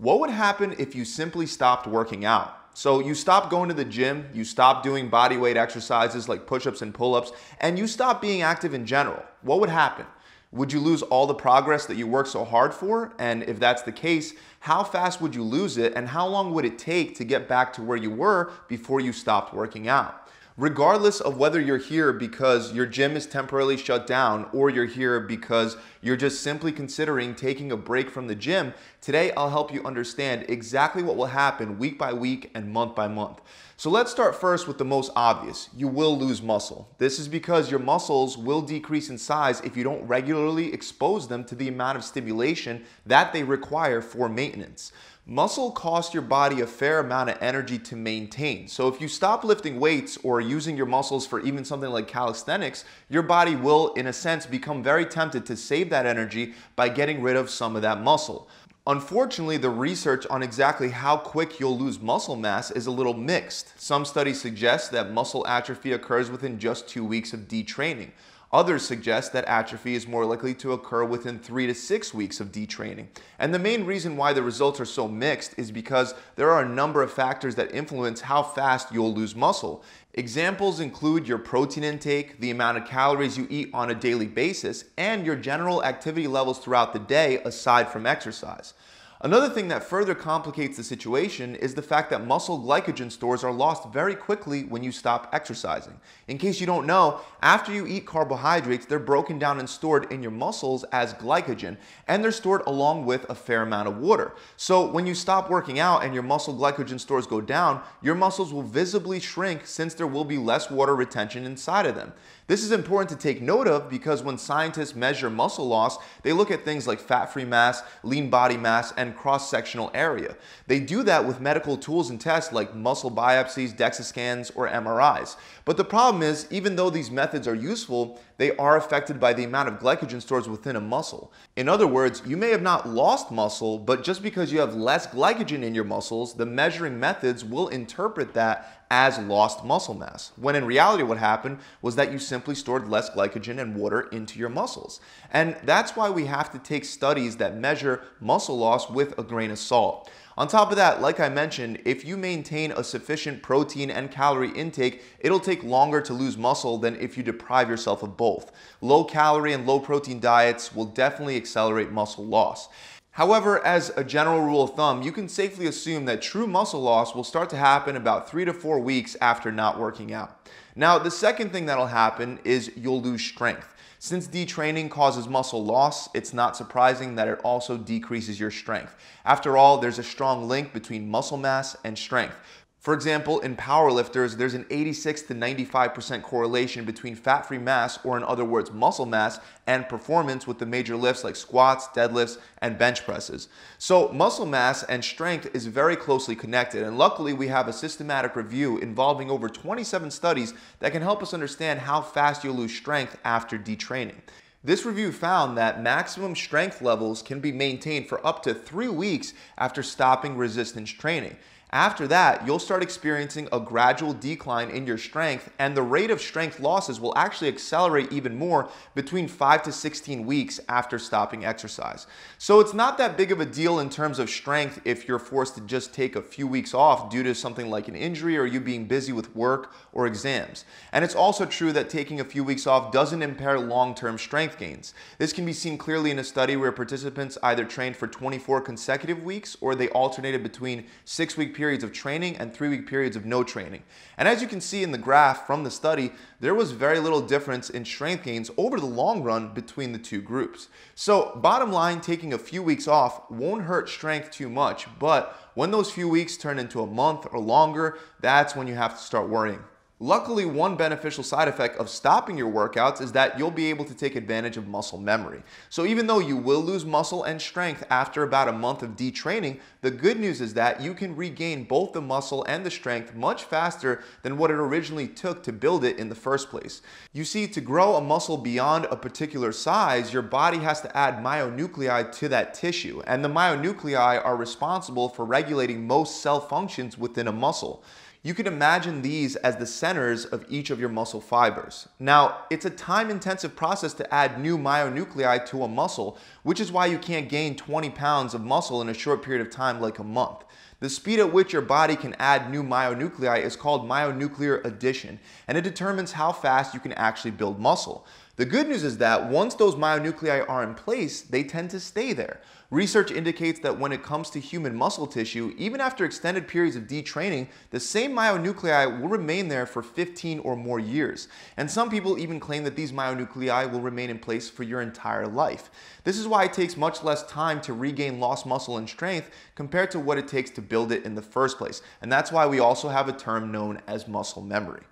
What would happen if you simply stopped working out? So you stop going to the gym, you stop doing body weight exercises like push-ups and pull-ups, and you stop being active in general. What would happen? Would you lose all the progress that you worked so hard for? And if that's the case, how fast would you lose it and how long would it take to get back to where you were before you stopped working out? Regardless of whether you're here because your gym is temporarily shut down or you're here because you're just simply considering taking a break from the gym, today I'll help you understand exactly what will happen week by week and month by month. So let's start first with the most obvious. You will lose muscle. This is because your muscles will decrease in size if you don't regularly expose them to the amount of stimulation that they require for maintenance. Muscle costs your body a fair amount of energy to maintain. So if you stop lifting weights or using your muscles for even something like calisthenics, your body will, in a sense, become very tempted to save that energy by getting rid of some of that muscle. Unfortunately, the research on exactly how quick you'll lose muscle mass is a little mixed. Some studies suggest that muscle atrophy occurs within just two weeks of detraining. Others suggest that atrophy is more likely to occur within three to six weeks of detraining. And the main reason why the results are so mixed is because there are a number of factors that influence how fast you'll lose muscle. Examples include your protein intake, the amount of calories you eat on a daily basis, and your general activity levels throughout the day aside from exercise. Another thing that further complicates the situation is the fact that muscle glycogen stores are lost very quickly when you stop exercising. In case you don't know, after you eat carbohydrates, they're broken down and stored in your muscles as glycogen, and they're stored along with a fair amount of water. So when you stop working out and your muscle glycogen stores go down, your muscles will visibly shrink since there will be less water retention inside of them. This is important to take note of because when scientists measure muscle loss, they look at things like fat-free mass, lean body mass, and cross-sectional area. They do that with medical tools and tests like muscle biopsies, DEXA scans, or MRIs. But the problem is, even though these methods are useful, they are affected by the amount of glycogen stores within a muscle. In other words, you may have not lost muscle, but just because you have less glycogen in your muscles, the measuring methods will interpret that as lost muscle mass, when in reality what happened was that you simply stored less glycogen and water into your muscles. And that's why we have to take studies that measure muscle loss with a grain of salt. On top of that, like I mentioned, if you maintain a sufficient protein and calorie intake, it'll take longer to lose muscle than if you deprive yourself of both. Low calorie and low protein diets will definitely accelerate muscle loss. However, as a general rule of thumb, you can safely assume that true muscle loss will start to happen about three to four weeks after not working out. Now, the second thing that'll happen is you'll lose strength. Since detraining causes muscle loss, it's not surprising that it also decreases your strength. After all, there's a strong link between muscle mass and strength. For example, in powerlifters, there's an 86 to 95% correlation between fat-free mass, or in other words, muscle mass, and performance with the major lifts like squats, deadlifts, and bench presses. So muscle mass and strength is very closely connected, and luckily we have a systematic review involving over 27 studies that can help us understand how fast you'll lose strength after detraining. This review found that maximum strength levels can be maintained for up to three weeks after stopping resistance training. After that, you'll start experiencing a gradual decline in your strength, and the rate of strength losses will actually accelerate even more between 5 to 16 weeks after stopping exercise. So it's not that big of a deal in terms of strength if you're forced to just take a few weeks off due to something like an injury or you being busy with work or exams. And it's also true that taking a few weeks off doesn't impair long-term strength gains. This can be seen clearly in a study where participants either trained for 24 consecutive weeks or they alternated between 6-week periods of training and three week periods of no training. And as you can see in the graph from the study, there was very little difference in strength gains over the long run between the two groups. So bottom line, taking a few weeks off won't hurt strength too much, but when those few weeks turn into a month or longer, that's when you have to start worrying. Luckily, one beneficial side effect of stopping your workouts is that you'll be able to take advantage of muscle memory. So even though you will lose muscle and strength after about a month of detraining, the good news is that you can regain both the muscle and the strength much faster than what it originally took to build it in the first place. You see, to grow a muscle beyond a particular size, your body has to add myonuclei to that tissue, and the myonuclei are responsible for regulating most cell functions within a muscle. You can imagine these as the centers of each of your muscle fibers. Now, it's a time intensive process to add new myonuclei to a muscle, which is why you can't gain 20 pounds of muscle in a short period of time like a month. The speed at which your body can add new myonuclei is called myonuclear addition, and it determines how fast you can actually build muscle. The good news is that once those myonuclei are in place, they tend to stay there. Research indicates that when it comes to human muscle tissue, even after extended periods of detraining, the same myonuclei will remain there for 15 or more years. And some people even claim that these myonuclei will remain in place for your entire life. This is why it takes much less time to regain lost muscle and strength compared to what it takes to build it in the first place. And that's why we also have a term known as muscle memory.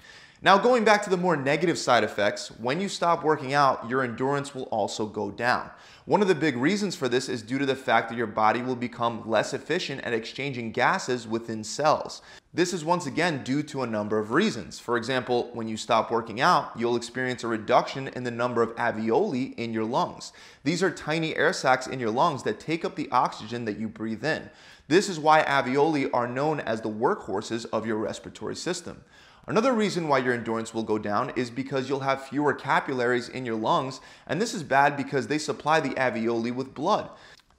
Now, going back to the more negative side effects, when you stop working out, your endurance will also go down. One of the big reasons for this is due to the fact that your body will become less efficient at exchanging gases within cells. This is once again due to a number of reasons. For example, when you stop working out, you'll experience a reduction in the number of alveoli in your lungs. These are tiny air sacs in your lungs that take up the oxygen that you breathe in. This is why alveoli are known as the workhorses of your respiratory system. Another reason why your endurance will go down is because you'll have fewer capillaries in your lungs, and this is bad because they supply the alveoli with blood.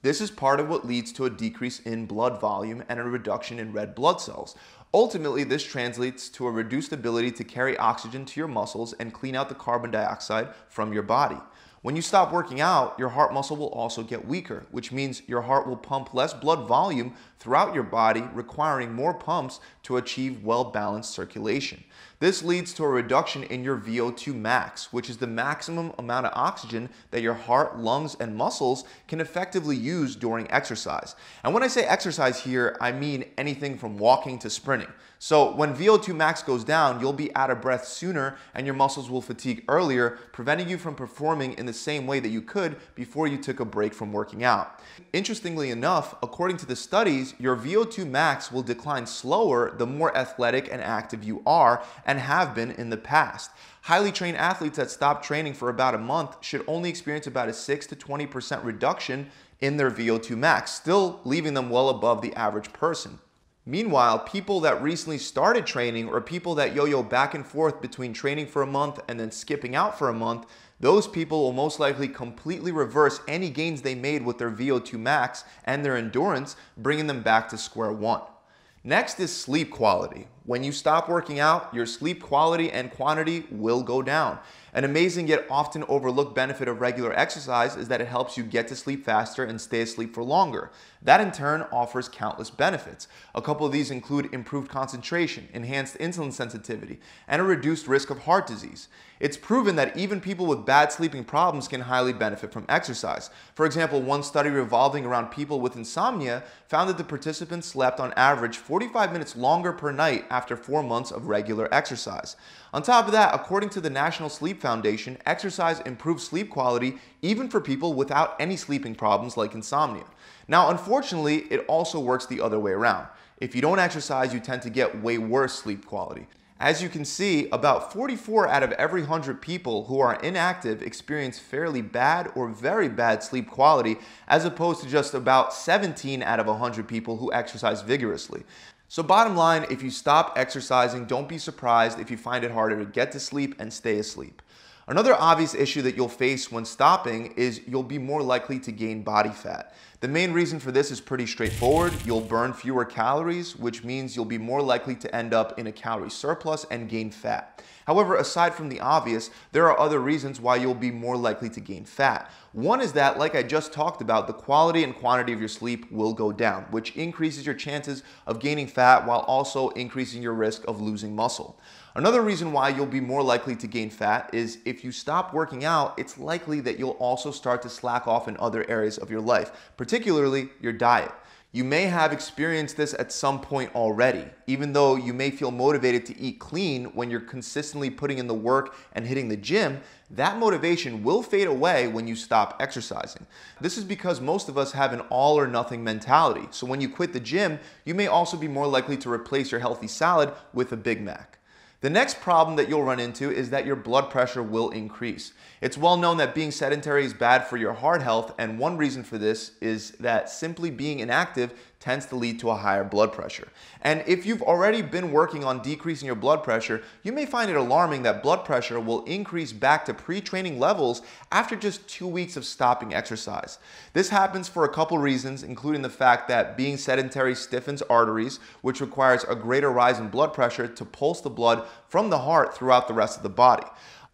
This is part of what leads to a decrease in blood volume and a reduction in red blood cells. Ultimately, this translates to a reduced ability to carry oxygen to your muscles and clean out the carbon dioxide from your body. When you stop working out, your heart muscle will also get weaker, which means your heart will pump less blood volume throughout your body, requiring more pumps to achieve well balanced circulation. This leads to a reduction in your VO2 max, which is the maximum amount of oxygen that your heart, lungs, and muscles can effectively use during exercise. And when I say exercise here, I mean anything from walking to sprinting. So when VO2 max goes down, you'll be out of breath sooner and your muscles will fatigue earlier, preventing you from performing in the same way that you could before you took a break from working out. Interestingly enough, according to the studies, your VO2 max will decline slower the more athletic and active you are and have been in the past. Highly trained athletes that stop training for about a month should only experience about a 6 to 20% reduction in their VO2 max, still leaving them well above the average person. Meanwhile, people that recently started training or people that yo yo back and forth between training for a month and then skipping out for a month, those people will most likely completely reverse any gains they made with their VO2 max and their endurance, bringing them back to square one. Next is sleep quality. When you stop working out, your sleep quality and quantity will go down. An amazing yet often overlooked benefit of regular exercise is that it helps you get to sleep faster and stay asleep for longer. That in turn offers countless benefits. A couple of these include improved concentration, enhanced insulin sensitivity, and a reduced risk of heart disease. It's proven that even people with bad sleeping problems can highly benefit from exercise. For example, one study revolving around people with insomnia found that the participants slept on average 45 minutes longer per night after four months of regular exercise. On top of that, according to the National Sleep Foundation, exercise improves sleep quality even for people without any sleeping problems like insomnia. Now, unfortunately, it also works the other way around. If you don't exercise, you tend to get way worse sleep quality. As you can see, about 44 out of every 100 people who are inactive experience fairly bad or very bad sleep quality, as opposed to just about 17 out of 100 people who exercise vigorously. So bottom line, if you stop exercising, don't be surprised if you find it harder to get to sleep and stay asleep. Another obvious issue that you'll face when stopping is you'll be more likely to gain body fat. The main reason for this is pretty straightforward. You'll burn fewer calories, which means you'll be more likely to end up in a calorie surplus and gain fat. However, aside from the obvious, there are other reasons why you'll be more likely to gain fat. One is that, like I just talked about, the quality and quantity of your sleep will go down, which increases your chances of gaining fat while also increasing your risk of losing muscle. Another reason why you'll be more likely to gain fat is if you stop working out, it's likely that you'll also start to slack off in other areas of your life, particularly your diet. You may have experienced this at some point already. Even though you may feel motivated to eat clean when you're consistently putting in the work and hitting the gym, that motivation will fade away when you stop exercising. This is because most of us have an all or nothing mentality. So when you quit the gym, you may also be more likely to replace your healthy salad with a Big Mac. The next problem that you'll run into is that your blood pressure will increase. It's well known that being sedentary is bad for your heart health, and one reason for this is that simply being inactive tends to lead to a higher blood pressure. And if you've already been working on decreasing your blood pressure, you may find it alarming that blood pressure will increase back to pre-training levels after just two weeks of stopping exercise. This happens for a couple reasons, including the fact that being sedentary stiffens arteries, which requires a greater rise in blood pressure to pulse the blood from the heart throughout the rest of the body.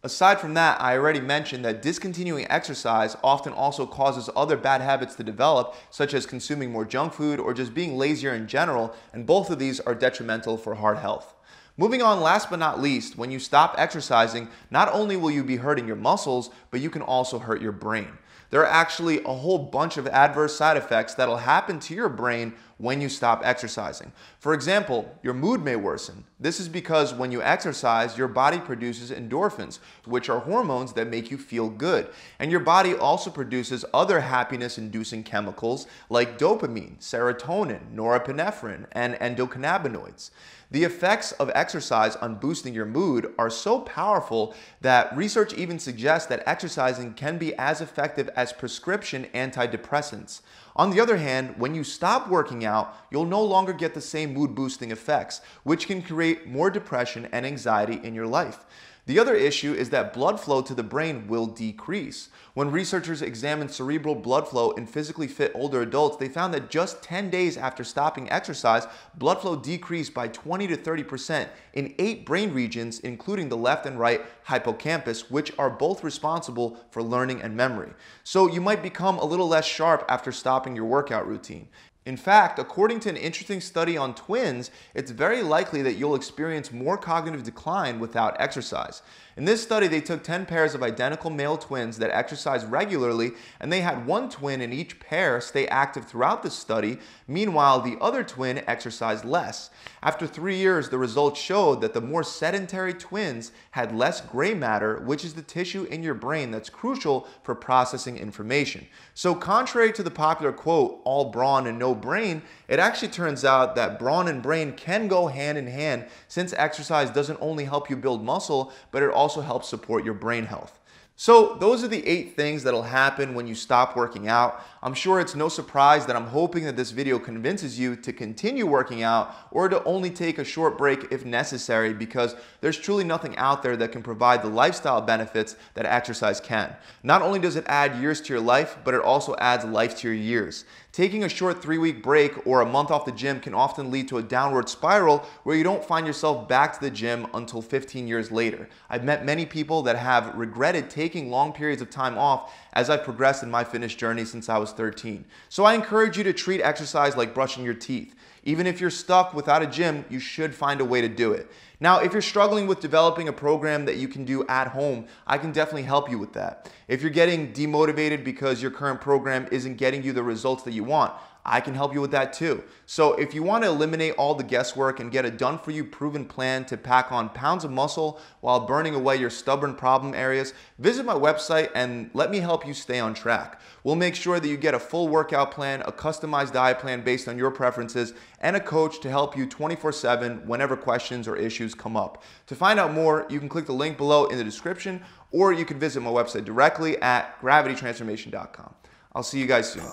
Aside from that, I already mentioned that discontinuing exercise often also causes other bad habits to develop, such as consuming more junk food or just being lazier in general, and both of these are detrimental for heart health. Moving on, last but not least, when you stop exercising, not only will you be hurting your muscles, but you can also hurt your brain there are actually a whole bunch of adverse side effects that'll happen to your brain when you stop exercising. For example, your mood may worsen. This is because when you exercise, your body produces endorphins, which are hormones that make you feel good. And your body also produces other happiness inducing chemicals like dopamine, serotonin, norepinephrine, and endocannabinoids. The effects of exercise on boosting your mood are so powerful that research even suggests that exercising can be as effective as prescription antidepressants. On the other hand, when you stop working out, you'll no longer get the same mood boosting effects, which can create more depression and anxiety in your life. The other issue is that blood flow to the brain will decrease. When researchers examined cerebral blood flow in physically fit older adults, they found that just 10 days after stopping exercise, blood flow decreased by 20 to 30% in eight brain regions, including the left and right hippocampus, which are both responsible for learning and memory. So you might become a little less sharp after stopping your workout routine. In fact, according to an interesting study on twins, it's very likely that you'll experience more cognitive decline without exercise. In this study, they took 10 pairs of identical male twins that exercised regularly, and they had one twin in each pair stay active throughout the study. Meanwhile, the other twin exercised less. After three years, the results showed that the more sedentary twins had less gray matter, which is the tissue in your brain that's crucial for processing information. So contrary to the popular quote, all brawn and no brain, it actually turns out that brawn and brain can go hand in hand since exercise doesn't only help you build muscle, but it also helps support your brain health. So those are the eight things that'll happen when you stop working out. I'm sure it's no surprise that I'm hoping that this video convinces you to continue working out or to only take a short break if necessary because there's truly nothing out there that can provide the lifestyle benefits that exercise can. Not only does it add years to your life, but it also adds life to your years. Taking a short three week break or a month off the gym can often lead to a downward spiral where you don't find yourself back to the gym until 15 years later. I've met many people that have regretted taking long periods of time off as I've progressed in my fitness journey since I was 13. So I encourage you to treat exercise like brushing your teeth. Even if you're stuck without a gym, you should find a way to do it. Now, if you're struggling with developing a program that you can do at home, I can definitely help you with that. If you're getting demotivated because your current program isn't getting you the results that you want, I can help you with that too. So if you want to eliminate all the guesswork and get a done for you proven plan to pack on pounds of muscle while burning away your stubborn problem areas, visit my website and let me help you stay on track. We'll make sure that you get a full workout plan, a customized diet plan based on your preferences, and a coach to help you 24 7 whenever questions or issues come up. To find out more, you can click the link below in the description or you can visit my website directly at gravitytransformation.com. I'll see you guys soon.